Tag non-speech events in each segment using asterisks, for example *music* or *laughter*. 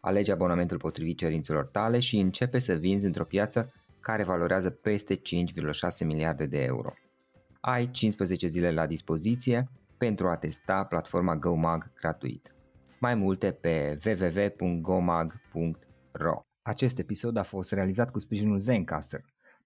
Alege abonamentul potrivit cerințelor tale și începe să vinzi într-o piață care valorează peste 5,6 miliarde de euro. Ai 15 zile la dispoziție pentru a testa platforma GoMag gratuit. Mai multe pe www.gomag.ro Acest episod a fost realizat cu sprijinul Zencaster,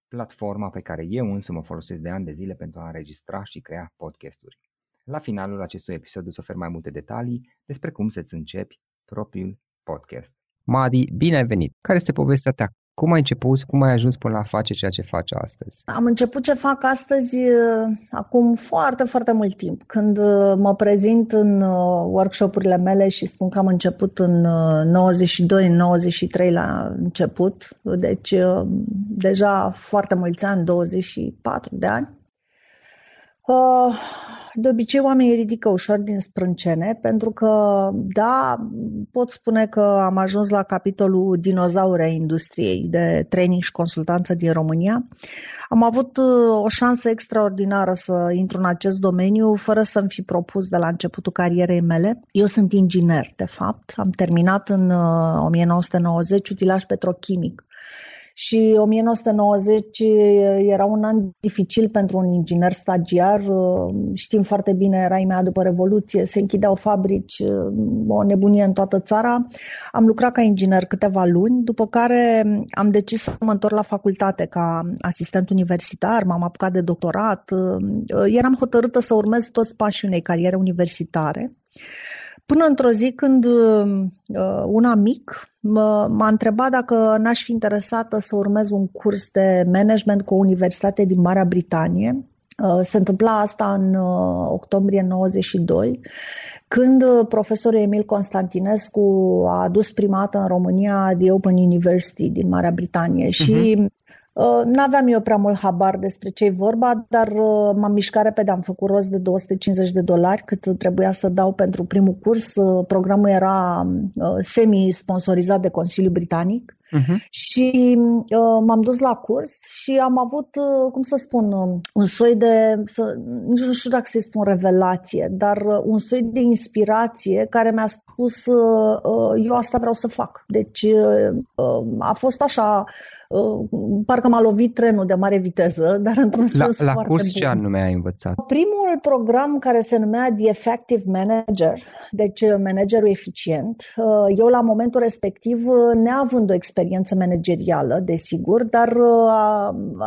platforma pe care eu însumi o folosesc de ani de zile pentru a înregistra și crea podcasturi. La finalul acestui episod o să ofer mai multe detalii despre cum să-ți începi propriul podcast. Madi, bine ai venit! Care este povestea ta? Cum ai început? Cum ai ajuns până la a face ceea ce faci astăzi? Am început ce fac astăzi uh, acum foarte, foarte mult timp. Când uh, mă prezint în uh, workshopurile mele și spun că am început în 92, în 93 la început, deci deja foarte mulți ani, 24 de ani. De obicei oamenii ridică ușor din sprâncene pentru că, da, pot spune că am ajuns la capitolul dinozaure industriei de training și consultanță din România. Am avut uh, o șansă extraordinară să intru în acest domeniu fără să-mi fi propus de la începutul carierei mele. Eu sunt inginer, de fapt. Am terminat în 1990 uh, utilaj petrochimic și 1990 era un an dificil pentru un inginer stagiar. Știm foarte bine, era imediat după Revoluție, se închideau fabrici, o nebunie în toată țara. Am lucrat ca inginer câteva luni, după care am decis să mă întorc la facultate ca asistent universitar, m-am apucat de doctorat. Eram hotărâtă să urmez toți pașii unei cariere universitare. Până într-o zi când uh, un amic m-a întrebat dacă n-aș fi interesată să urmez un curs de management cu o universitate din Marea Britanie. Uh, se întâmpla asta în uh, octombrie 92, când profesorul Emil Constantinescu a adus primată în România The Open University din Marea Britanie uh-huh. și mhm. Uh, n-aveam eu prea mult habar despre ce-i vorba, dar uh, m-am mișcat repede, am făcut rost de 250 de dolari cât trebuia să dau pentru primul curs. Uh, programul era semi-sponsorizat de Consiliul Britanic uh-huh. și m-am dus la curs și am avut, cum să spun, un soi de, să, nici nu știu dacă să-i spun revelație, dar un soi de inspirație care mi-a spus eu asta vreau să fac. Deci a fost așa Uh, parcă m-a lovit trenul de mare viteză, *laughs* dar într-un la, sens la foarte curs bun. ce anume ai învățat? Primul program care se numea The Effective Manager, deci uh, managerul eficient, uh, eu la momentul respectiv, neavând o experiență managerială, desigur, dar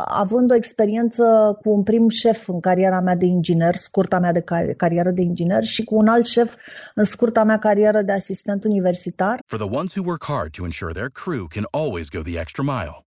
având o experiență cu un prim șef în cariera mea de inginer, scurta mea de car- carieră de inginer și cu un alt șef în scurta mea carieră de asistent universitar. For the ones who work hard to ensure their crew can always go the extra mile.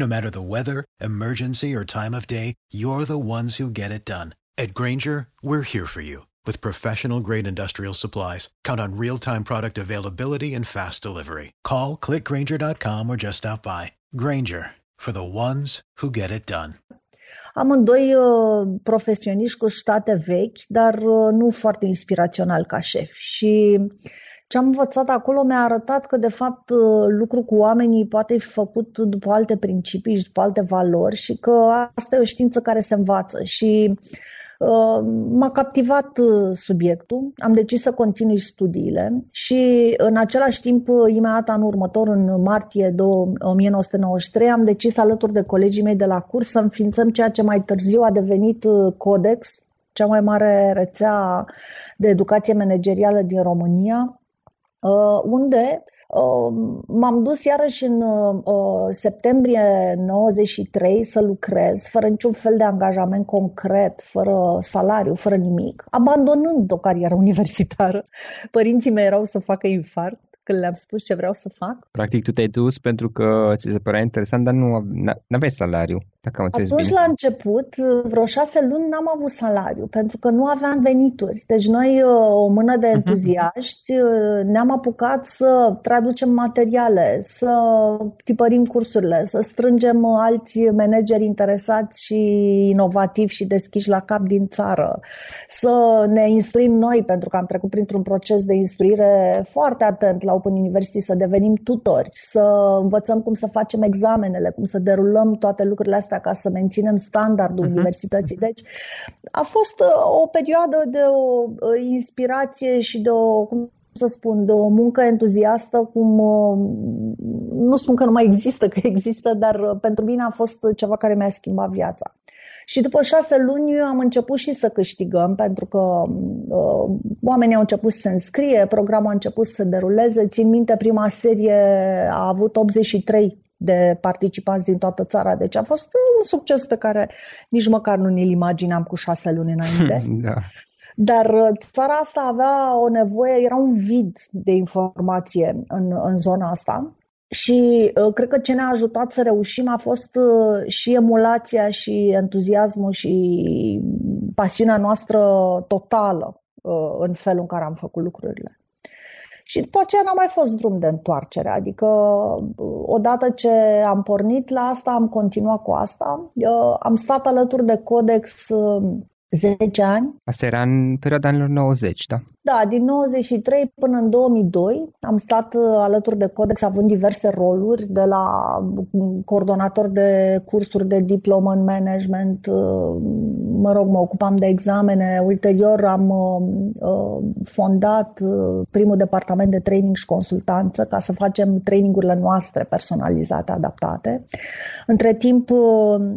No matter the weather, emergency, or time of day, you're the ones who get it done. At Granger, we're here for you with professional grade industrial supplies. Count on real time product availability and fast delivery. Call clickgranger.com or just stop by. Granger for the ones who get it done. Amândoi uh, profesioniști cu state vechi, dar uh, nu foarte inspirațional ca șef. Și Ce am învățat acolo mi-a arătat că, de fapt, lucru cu oamenii poate fi făcut după alte principii și după alte valori și că asta e o știință care se învață. Și Uh, m-a captivat uh, subiectul, am decis să continui studiile și în același timp, uh, imediat anul următor, în martie 1993, am decis alături de colegii mei de la curs să înființăm ceea ce mai târziu a devenit Codex, cea mai mare rețea de educație managerială din România, unde M-am dus iarăși în uh, septembrie 93 să lucrez, fără niciun fel de angajament concret, fără salariu, fără nimic, abandonând o carieră *laughs* universitară. Părinții mei erau să facă infarct când le-am spus ce vreau să fac. Practic tu te-ai dus pentru că ți se părea interesant, dar nu aveai salariu, dacă am înțeles Atunci, bine. la început, vreo șase luni n-am avut salariu, pentru că nu aveam venituri. Deci noi, o mână de mhm. entuziaști, ne-am apucat să traducem materiale, să tipărim cursurile, să strângem alți manageri interesați și inovativi și deschiși la cap din țară, să ne instruim noi, pentru că am trecut printr-un proces de instruire foarte atent la Open University să devenim tutori, să învățăm cum să facem examenele, cum să derulăm toate lucrurile astea ca să menținem standardul uh-huh. universității. Deci a fost uh, o perioadă de o uh, inspirație și de o, cum să spun, de o muncă entuziastă, cum uh, nu spun că nu mai există, că există, dar pentru mine a fost ceva care mi-a schimbat viața. Și după șase luni am început și să câștigăm, pentru că uh, oamenii au început să se înscrie, programul a început să se deruleze. Țin minte, prima serie a avut 83 de participanți din toată țara, deci a fost un succes pe care nici măcar nu ne-l imaginam cu șase luni înainte. *laughs* da. Dar uh, țara asta avea o nevoie, era un vid de informație în, în zona asta și uh, cred că ce ne-a ajutat să reușim a fost uh, și emulația și entuziasmul și pasiunea noastră totală uh, în felul în care am făcut lucrurile. Și după aceea n-a mai fost drum de întoarcere, adică odată ce am pornit la asta, am continuat cu asta. Am stat alături de Codex 10 ani. Asta era în perioada anilor 90, da? Da, din 93 până în 2002 am stat uh, alături de Codex având diverse roluri, de la mm, coordonator de cursuri de diplomă în management, uh, mă rog, mă ocupam de examene, ulterior am uh, fondat primul departament de training și consultanță ca să facem trainingurile noastre personalizate, adaptate. Între timp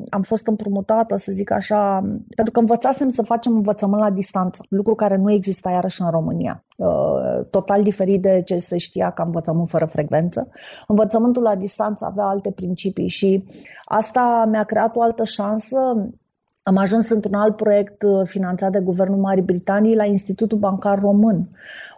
am fost împrumutată, să zic așa, pentru că învățasem să facem învățământ la distanță, lucru care nu exista iarăși în România România. Uh, total diferit de ce se știa ca învățământ fără frecvență. Învățământul la distanță avea alte principii și asta mi-a creat o altă șansă am ajuns într-un alt proiect uh, finanțat de Guvernul Marii Britanii la Institutul Bancar Român,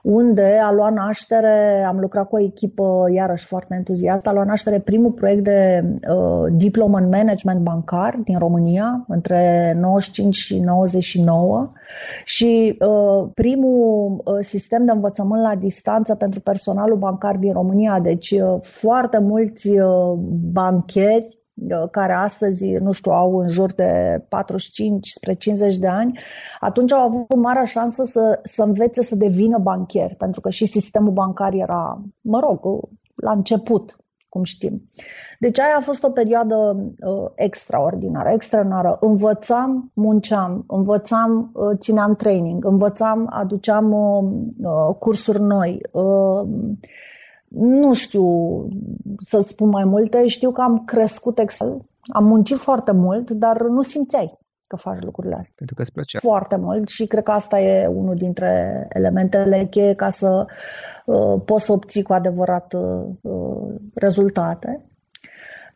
unde a luat naștere, am lucrat cu o echipă iarăși foarte entuziastă, a luat naștere primul proiect de uh, diplomă în management bancar din România între 95 și 99 și uh, primul uh, sistem de învățământ la distanță pentru personalul bancar din România. Deci uh, foarte mulți uh, bancheri Uh, care astăzi, nu știu, au în jur de 45 spre 50 de ani, atunci au avut mare șansă să, să învețe să devină bancher, pentru că și sistemul bancar era, mă rog, la început, cum știm. Deci aia a fost o perioadă uh, extraordinară, extraordinară. Învățam, munceam, învățam, uh, țineam training, învățam, aduceam uh, uh cursuri noi. Uh, nu știu să spun mai multe, știu că am crescut excel, am muncit foarte mult, dar nu simțeai că faci lucrurile astea. Pentru că îți plăcea. Foarte mult și cred că asta e unul dintre elementele cheie ca să uh, poți să obții cu adevărat uh, rezultate.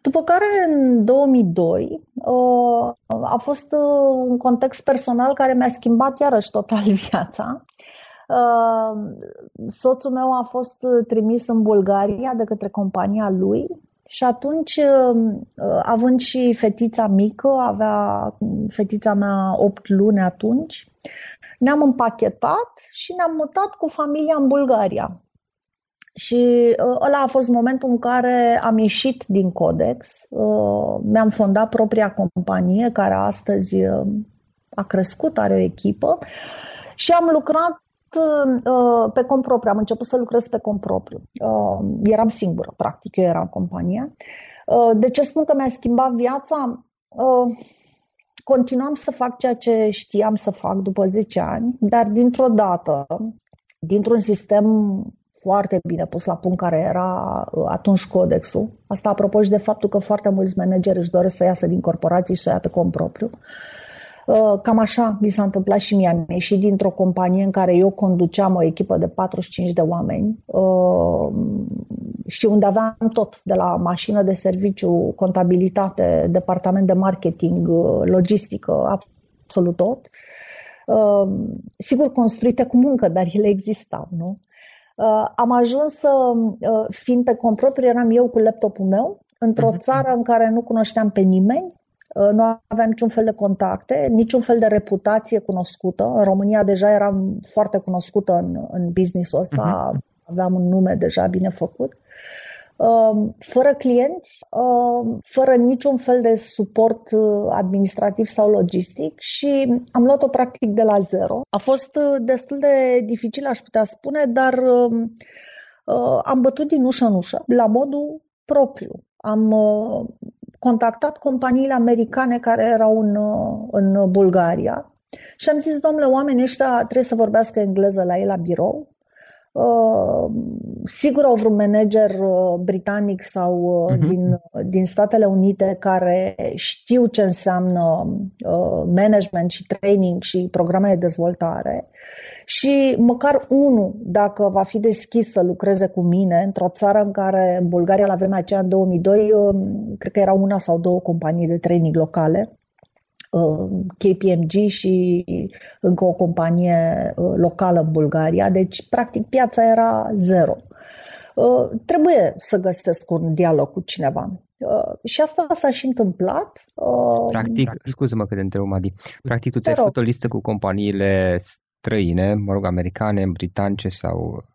După care, în 2002, uh, a fost uh, un context personal care mi-a schimbat iarăși total *laughs* viața. Soțul meu a fost trimis în Bulgaria de către compania lui și atunci, având și fetița mică, avea fetița mea 8 luni atunci, ne-am împachetat și ne-am mutat cu familia în Bulgaria. Și ăla a fost momentul în care am ieșit din Codex, mi-am fondat propria companie, care astăzi a crescut, are o echipă, și am lucrat uh, pe cont propriu, am început să lucrez pe cont propriu. Uh, eram singură, practic, eu eram compania. Uh, de ce spun că mi-a schimbat viața? Uh, continuam să fac ceea ce știam să fac după 10 ani, dar dintr-o dată, dintr-un sistem foarte bine pus la punct care era uh, atunci codexul. Asta apropo și de faptul că foarte mulți manageri își doresc să iasă din corporații și să o ia pe cont propriu. Uh, cam așa mi s-a întâmplat și mie. Am ieșit dintr-o companie în care eu conduceam o echipă de 45 de oameni uh, și unde aveam tot, de la mașină de serviciu, contabilitate, departament de marketing, logistică, absolut tot. Sigur, construite cu muncă, dar ele existau, nu? Uh, am ajuns să, uh, fiind pe cont propriu, eram eu cu laptopul meu, într-o uh-huh. țară în care nu cunoșteam pe nimeni, uh, nu aveam niciun fel de contacte, niciun fel de reputație cunoscută. În România deja eram foarte cunoscută în, în business-ul ăsta, uh-huh. aveam un nume deja bine făcut. Uh, Um, fără clienți, um, fără niciun fel de suport uh, administrativ sau logistic și am luat-o practic de la zero. A fost uh, destul de dificil, aș putea spune, dar um, uh, am bătut din ușă în ușă, la modul propriu. Am contactat companiile americane care erau în, în Bulgaria și am zis, domnule, oamenii ăștia trebuie să vorbească engleză la ei la birou Uh, sigur au vreun manager uh, britanic sau uh-huh. din, din Statele Unite care știu ce înseamnă management și training și programe de dezvoltare și măcar unul, dacă va fi deschis să lucreze cu mine într-o țară în care, în Bulgaria, la vremea aceea, în 2002, cred că era una sau două companii de training locale, Uh, KPMG și încă o companie uh, locală în Bulgaria, deci practic piața era zero. Uh, trebuie să găsesc un dialog cu cineva. Și asta s-a și întâmplat. Practic, scuză-mă că te întreb, Madi, practic tu ți-ai făcut o listă cu companiile străine, mă rog, americane, britanice sau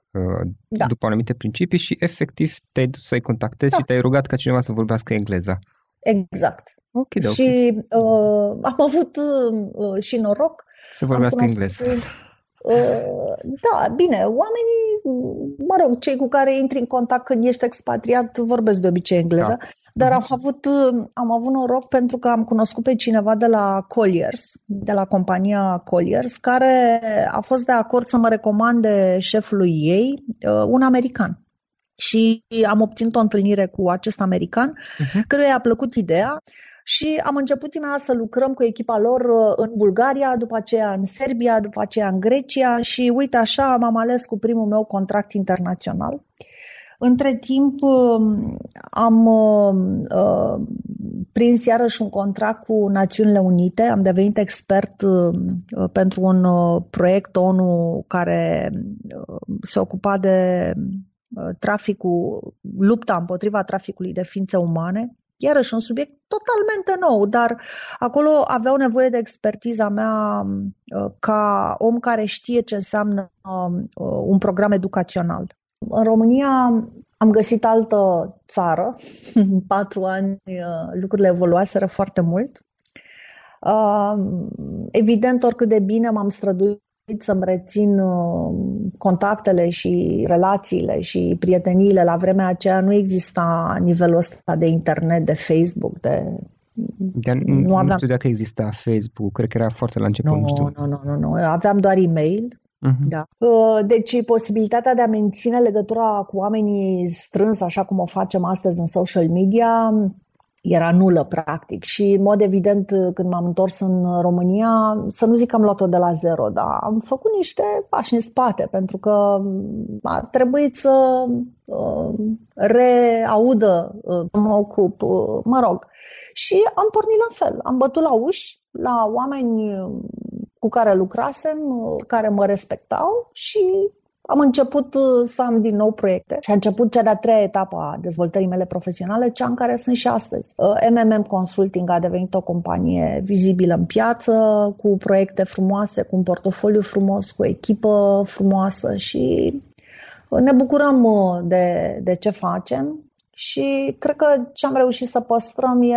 da. după anumite principii și efectiv te-ai dus să-i contactezi da. și te-ai rugat ca cineva să vorbească engleza. Exact. Okay, okay. Și uh, am avut uh, și noroc. Să vorbească engleză. Uh, da, bine, oamenii, mă rog, cei cu care intri în contact când ești expatriat vorbesc de obicei engleză, da. dar am mhm. avut, uh, am avut noroc pentru că am cunoscut pe cineva de la Colliers, de la compania Colliers, care a fost de acord să mă recomande șefului ei, uh, un american și am obținut o întâlnire cu acest american, uh-huh. căruia i-a plăcut ideea și am început imediat să lucrăm cu echipa lor uh, în Bulgaria, după aceea în Serbia, după aceea în Grecia și uite așa m-am ales cu primul meu contract internațional. Între timp um, am uh, uh, prins iarăși un contract cu Națiunile Unite, am devenit expert uh, pentru un uh, proiect ONU care uh, se ocupa de traficul, lupta împotriva traficului de ființe umane iarăși un subiect totalmente nou, dar acolo aveau nevoie de expertiza mea uh, ca om care știe ce înseamnă um, uh, un program educațional. În România am găsit altă țară, în patru ani uh, lucrurile evoluaseră foarte mult. Evident, oricât de bine m-am străduit să-mi rețin uh, contactele și relațiile și prieteniile. La vremea aceea nu exista nivelul ăsta de internet, de Facebook, de Dar nu, nu, aveam... nu știu dacă exista Facebook, cred că era foarte la început, nu, nu știu. Nu, nu, nu, nu. Aveam doar e-mail. Uh-huh. Da. Uh, deci posibilitatea de a menține legătura cu oamenii strâns, așa cum o facem astăzi în social media, era nulă, practic. Și, în mod evident, când m-am întors în România, să nu zic că am luat-o de la zero, dar am făcut niște pași în spate, pentru că a trebuit să uh, reaudă, uh, mă ocup, uh, mă rog. Și am pornit la fel. Am bătut la uși, la oameni cu care lucrasem, care mă respectau și am început uh, să am din nou proiecte și a început cea de-a treia etapă a dezvoltării mele profesionale, cea în care sunt și astăzi. MMM uh, Consulting a devenit o companie vizibilă în piață, cu proiecte frumoase, cu un portofoliu frumos, cu o echipă frumoasă și uh, ne bucurăm de, de ce facem și cred că ce am reușit să păstrăm e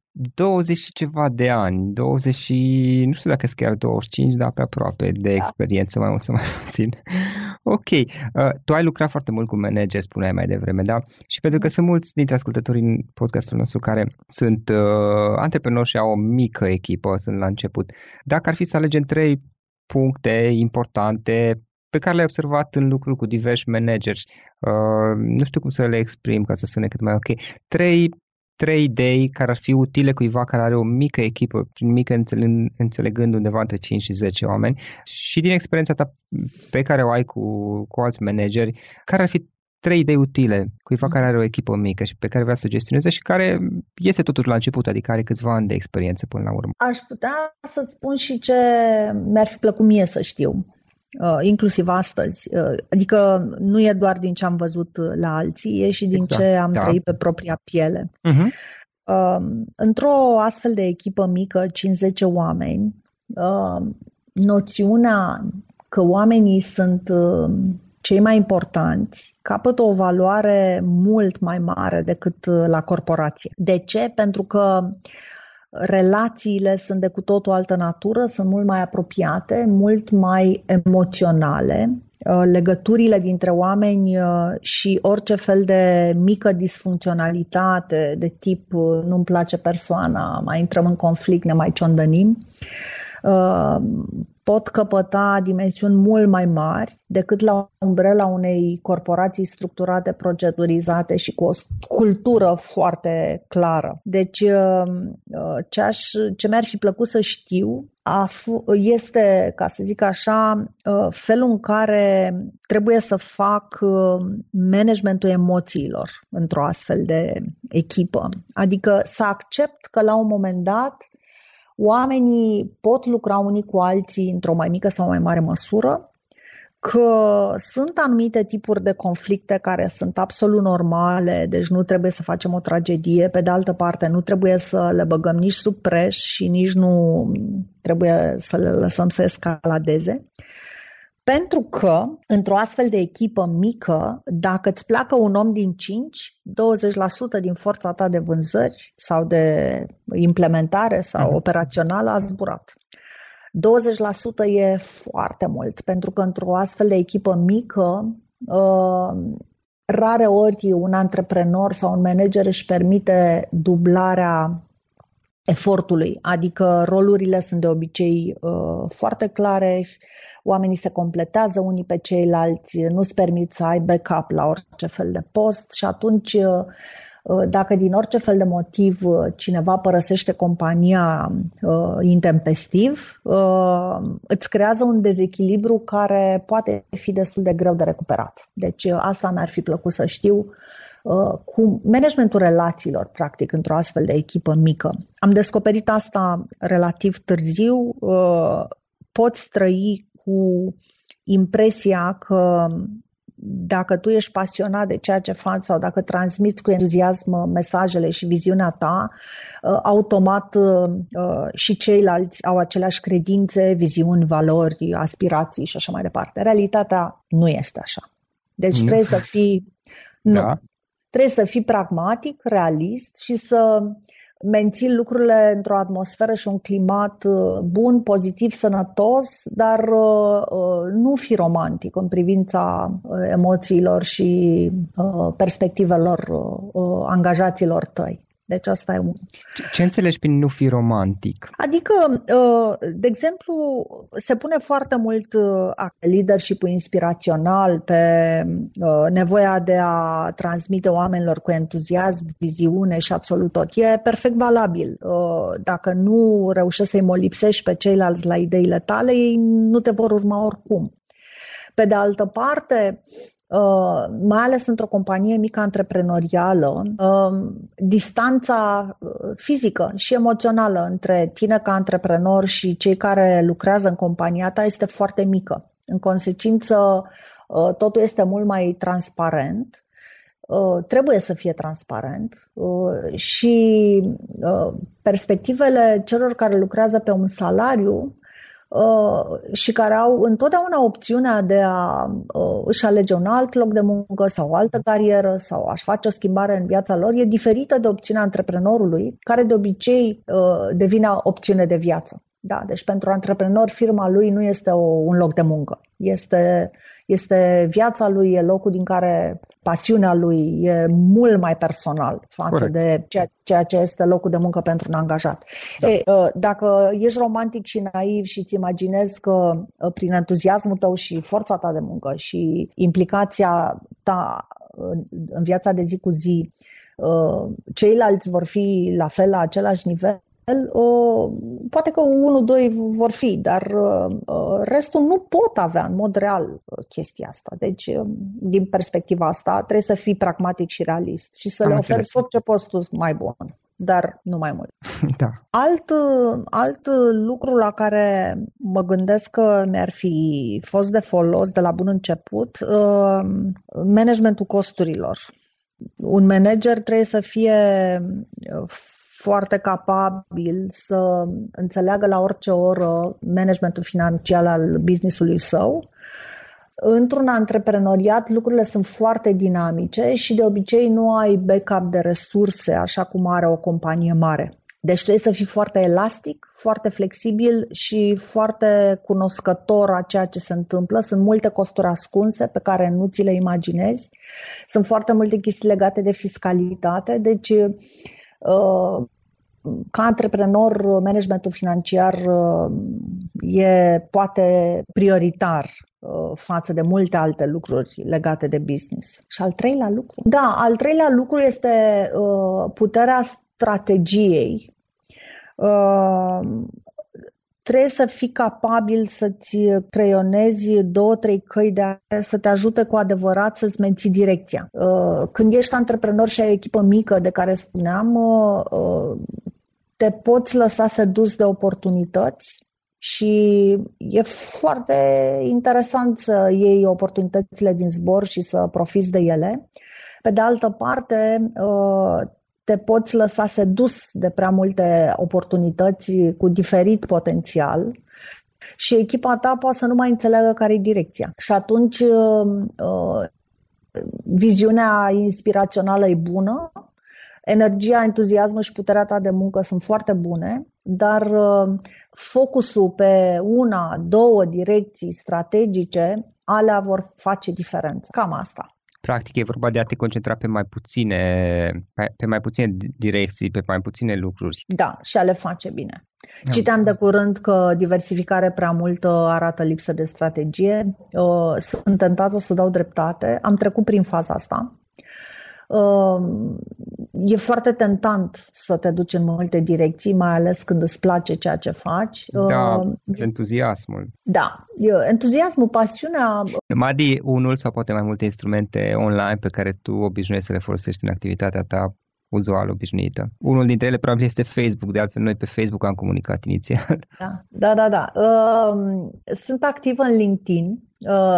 20 și ceva de ani, 20 și, nu știu dacă sunt chiar 25, dar pe aproape de experiență, mai mult sau mai puțin. Ok, uh, tu ai lucrat foarte mult cu manager, spuneai mai devreme, da? Și pentru că sunt mulți dintre ascultătorii în podcastul nostru care sunt uh, antreprenori și au o mică echipă, sunt la început. Dacă ar fi să alegem trei puncte importante pe care le-ai observat în lucrul cu diversi manageri, uh, nu știu cum să le exprim ca să sune cât mai ok, trei trei idei care ar fi utile cuiva care are o mică echipă, prin mică înțelegând undeva între 5 și 10 oameni și din experiența ta pe care o ai cu, cu alți manageri, care ar fi trei idei utile cuiva care are o echipă mică și pe care vrea să gestioneze și care este totuși la început, adică are câțiva ani de experiență până la urmă. Aș putea să-ți spun și ce mi-ar fi plăcut mie să știu. Uh, inclusiv astăzi. Uh, adică nu e doar din ce am văzut la alții, e și din exact, ce am da. trăit pe propria piele. Uh-huh. Într-o astfel de echipă mică, 50 oameni, uh, noțiunea că oamenii sunt cei mai importanți capătă o valoare mult mai mare decât la corporație. De ce? Pentru că uh, relațiile sunt de cu tot o altă natură, sunt mult mai apropiate, mult mai emoționale. Uh, legăturile dintre oameni uh, și orice fel de mică disfuncționalitate de tip uh, nu-mi place persoana, mai intrăm în conflict, ne mai ciondănim, pot căpăta dimensiuni mult mai mari decât la umbrela unei corporații structurate, procedurizate și cu o cultură foarte clară. Deci, uh, uh, ce, aș, ce mi-ar fi plăcut să știu este, ca să zic așa, uh, felul în care trebuie să fac managementul emoțiilor într-o astfel de echipă. Adică să accept că la un moment dat Oamenii pot lucra unii cu alții într-o mai mică sau mai mare măsură, că sunt anumite tipuri de conflicte care sunt absolut normale, deci nu trebuie să facem o tragedie, pe de altă parte nu trebuie să le băgăm nici sub preș și nici nu trebuie să le lăsăm să escaladeze. Pentru că, într-o astfel de echipă mică, dacă îți pleacă un om din 5, 20% din forța ta de vânzări sau de implementare sau uh-huh. operațională a zburat. 20% e foarte mult, pentru că într-o astfel de echipă mică, uh, rare ori un antreprenor sau un manager își permite dublarea efortului, adică rolurile sunt de obicei uh, foarte clare, oamenii se completează unii pe ceilalți, nu-ți permit să ai backup la orice fel de post și atunci uh, uh, dacă din orice fel de motiv uh, cineva părăsește compania uh, intempestiv, uh, îți creează un dezechilibru care poate fi destul de greu de recuperat. Deci asta mi-ar fi plăcut să știu cu managementul relațiilor, practic, într-o astfel de echipă mică. Am descoperit asta relativ târziu. Poți trăi cu impresia că dacă tu ești pasionat de ceea ce faci sau dacă transmiți cu entuziasm mesajele și viziunea ta, uh, automat uh, și ceilalți au aceleași credințe, viziuni, valori, aspirații și așa mai departe. Realitatea nu este așa. Deci nu. trebuie să fii nu, da. Trebuie să fii pragmatic, realist și să uh, menții lucrurile într-o atmosferă și un climat uh, bun, pozitiv, sănătos, dar uh, uh, nu fi romantic în privința emoțiilor și perspectivelor angajaților tăi. Deci asta e un... Ce, ce înțelegi prin nu fi romantic? Adică, uh, de exemplu, se pune foarte mult uh, leadership inspirațional pe uh, nevoia de a transmite oamenilor cu entuziasm, viziune și absolut tot. E perfect valabil. Dacă nu reușești să-i molipsești pe ceilalți la ideile tale, ei nu te vor urma oricum. Pe de altă parte, Uh, mai ales într-o companie mică antreprenorială, uh, distanța uh, fizică și emoțională între tine ca antreprenor și cei care lucrează în compania ta este foarte mică. În consecință, totul este mult mai transparent trebuie să fie transparent și perspectivele celor care lucrează pe un salariu Uh, și care au întotdeauna opțiunea de a uh, își alege un alt loc de muncă sau o altă carieră sau a-și face o schimbare în viața lor, e diferită de opțiunea antreprenorului, care de obicei uh, devine opțiune de viață. Da, deci pentru antreprenor firma lui nu este o, un loc de muncă. Este, este viața lui, e locul din care pasiunea lui e mult mai personal față Corect. de ceea, ceea ce este locul de muncă pentru un angajat. Da. E, ă, dacă ești romantic și naiv și îți imaginezi că ă, prin entuziasmul tău și forța ta de muncă și implicația ta în, în viața de zi cu zi, ă, ceilalți vor fi la fel la același nivel, uh, poate că unul, doi vor fi, dar uh, restul nu pot avea în mod real uh, chestia asta. Deci, uh, din perspectiva asta, trebuie să fii pragmatic și realist și să Am le oferi tot ce poți tu mai bun dar nu mai mult. *laughs* Da. Alt, alt lucru la care mă gândesc că mi-ar fi fost de folos de la bun început, uh, managementul costurilor. Un manager trebuie să fie uh, foarte capabil să înțeleagă la orice oră managementul financiar al businessului său. Într-un antreprenoriat lucrurile sunt foarte dinamice și de obicei nu ai backup de resurse așa cum are o companie mare. Deci trebuie să fii foarte elastic, foarte flexibil și foarte cunoscător a ceea ce se întâmplă. Sunt multe costuri ascunse pe care nu ți le imaginezi. Sunt foarte multe chestii legate de fiscalitate. Deci Uh, ca antreprenor, managementul financiar uh, e poate prioritar uh, față de multe alte lucruri legate de business. Și al treilea lucru? Da, al treilea lucru este puterea strategiei trebuie să fii capabil să-ți creionezi două, trei căi de a, să te ajute cu adevărat să-ți menții direcția. Uh, când ești antreprenor și ai o echipă mică de care spuneam, uh, uh, te poți lăsa sedus de oportunități și e foarte interesant să iei oportunitățile din zbor și să profiți de ele. Pe de altă parte, te poți lăsa sedus de prea multe oportunități cu diferit potențial și echipa ta poate să nu mai înțeleagă care e direcția. Și atunci uh, uh, viziunea inspirațională e bună, energia, entuziasmul și puterea ta de muncă sunt foarte bune, dar uh, focusul pe una, două direcții strategice, alea vor face diferența. Cam asta. Practic e vorba de a te concentra pe mai puține, pe, pe mai puține direcții, pe mai puține lucruri. Da, și a le face bine. Am Citeam de curând că diversificare prea multă arată lipsă de strategie. Uh, sunt tentată să dau dreptate. Am trecut prin faza asta e foarte tentant să te duci în multe direcții, mai ales când îți place ceea ce faci. Da, uh, entuziasmul. Da, entuziasmul, pasiunea. Madi, unul sau poate mai multe instrumente online pe care tu obișnuiești să le folosești în activitatea ta uzual obișnuită. Unul dintre ele probabil este Facebook, de altfel noi pe Facebook am comunicat inițial. Da, da, da. da. Uh, sunt activă în LinkedIn Uh,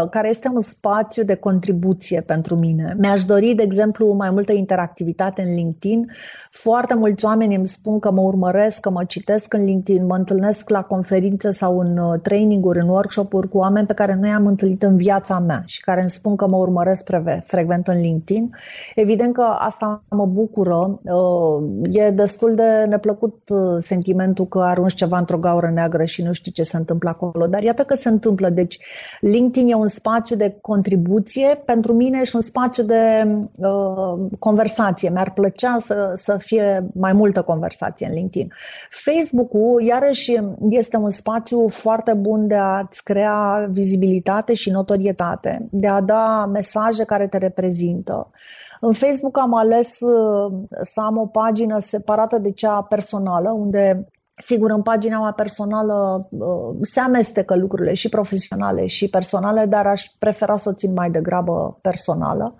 care este un spațiu de contribuție pentru mine. Mi-aș dori, de exemplu, mai multă interactivitate în LinkedIn. Foarte mulți oameni îmi spun că mă urmăresc, că mă citesc în LinkedIn, mă întâlnesc la conferințe sau în uh, traininguri, în workshop-uri cu oameni pe care nu i-am întâlnit în viața mea și care îmi spun că mă urmăresc frecvent în LinkedIn. Evident că asta mă bucură. Uh, e destul de neplăcut sentimentul că arunci ceva într-o gaură neagră și nu știi ce se întâmplă acolo, dar iată că se întâmplă. Deci LinkedIn LinkedIn e un spațiu de contribuție pentru mine și un spațiu de uh, conversație. Mi-ar plăcea să, să fie mai multă conversație în LinkedIn. Facebook-ul, iarăși, este un spațiu foarte bun de a-ți crea vizibilitate și notorietate, de a da mesaje care te reprezintă. În Facebook am ales uh, să am o pagină separată de cea personală, unde Sigur, în pagina mea personală uh, se amestecă lucrurile și profesionale și personale, dar aș prefera să o țin mai degrabă personală.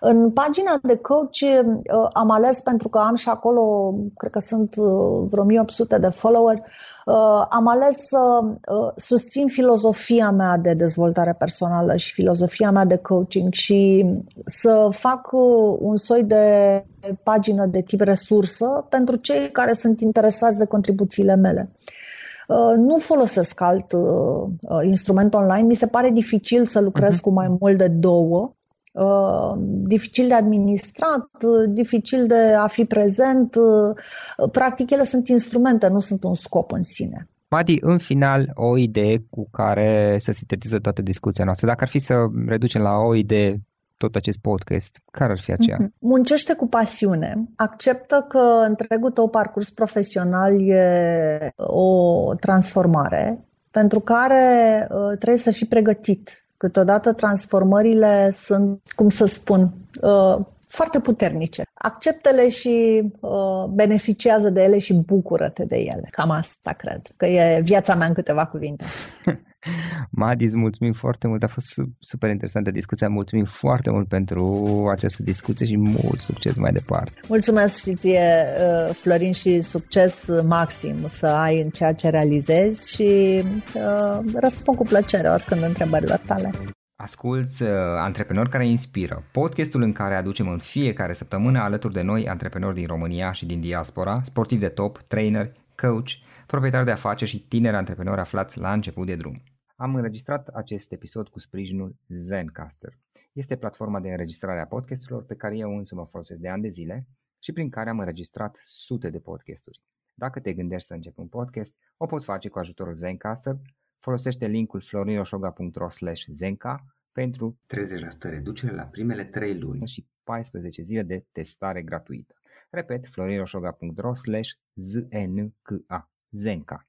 În pagina de coach uh, am ales pentru că am și acolo, cred că sunt vreo 1800 de follower, am ales să susțin filozofia mea de dezvoltare personală și filozofia mea de coaching și să fac un soi de pagină de tip resursă pentru cei care sunt interesați de contribuțiile mele. Nu folosesc alt instrument online. Mi se pare dificil să lucrez uh-huh. cu mai mult de două. Dificil de administrat, dificil de a fi prezent. Practic, ele sunt instrumente, nu sunt un scop în sine. Madi, în final, o idee cu care să sintetiză toată discuția noastră. Dacă ar fi să reducem la o idee tot acest podcast, care ar fi aceea? Mhm. Muncește cu pasiune, acceptă că întregul tău parcurs profesional e o transformare pentru care uh, trebuie să fii pregătit. Câteodată transformările sunt, cum să spun, uh, foarte puternice. Acceptă-le și uh, beneficiază de ele și bucură-te de ele. Cam asta cred, că e viața mea în câteva cuvinte. *laughs* Madi, îți mulțumim foarte mult, a fost super interesantă discuția, mulțumim foarte mult pentru această discuție și mult succes mai departe. Mulțumesc și ție, uh, Florin, și succes maxim să ai în ceea ce realizezi și uh, răspund cu plăcere oricând întrebările tale. Asculți uh, Antreprenori care inspiră, podcastul în care aducem în fiecare săptămână alături de noi antreprenori din România și din diaspora, sportivi de top, trainer, coach, proprietari de afaceri și tineri antreprenori aflați la început de drum. Am înregistrat acest episod cu sprijinul Zencaster. Este platforma de înregistrare a podcasturilor pe care eu însă mă folosesc de ani de zile și prin care am înregistrat sute de podcasturi. Dacă te gândești să începi un podcast, o poți face cu ajutorul Zencaster. Folosește linkul florinosoga.ro zenca pentru 30% reducere la primele 3 luni și 14 zile de testare gratuită. Repet, florinosoga.ro zenca. Zenca.